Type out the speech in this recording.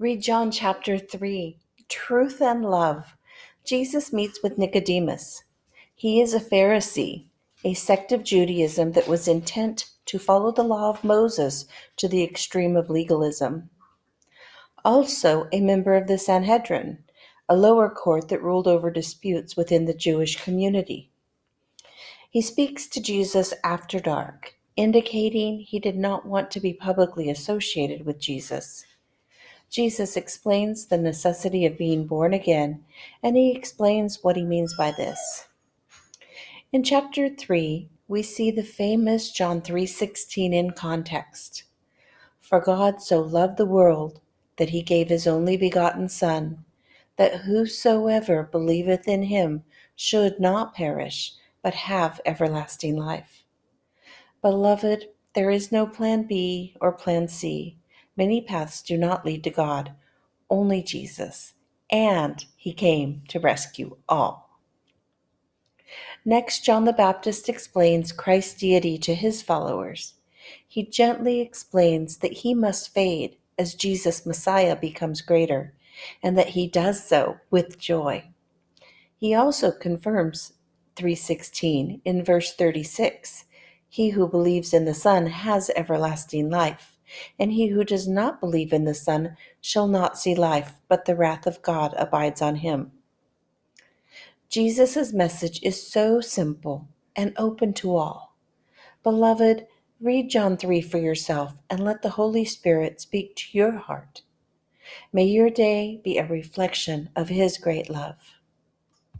Read John chapter 3 Truth and Love. Jesus meets with Nicodemus. He is a Pharisee, a sect of Judaism that was intent to follow the law of Moses to the extreme of legalism. Also, a member of the Sanhedrin, a lower court that ruled over disputes within the Jewish community. He speaks to Jesus after dark, indicating he did not want to be publicly associated with Jesus. Jesus explains the necessity of being born again, and he explains what he means by this. In chapter 3, we see the famous John 3:16 in context. For God so loved the world that he gave his only begotten son, that whosoever believeth in him should not perish, but have everlasting life. Beloved, there is no plan B or plan C. Many paths do not lead to God, only Jesus, and He came to rescue all. Next, John the Baptist explains Christ's deity to his followers. He gently explains that he must fade as Jesus Messiah becomes greater, and that he does so with joy. He also confirms 316 in verse 36 He who believes in the Son has everlasting life and he who does not believe in the Son shall not see life, but the wrath of God abides on him. Jesus' message is so simple and open to all. Beloved, read John 3 for yourself and let the Holy Spirit speak to your heart. May your day be a reflection of His great love.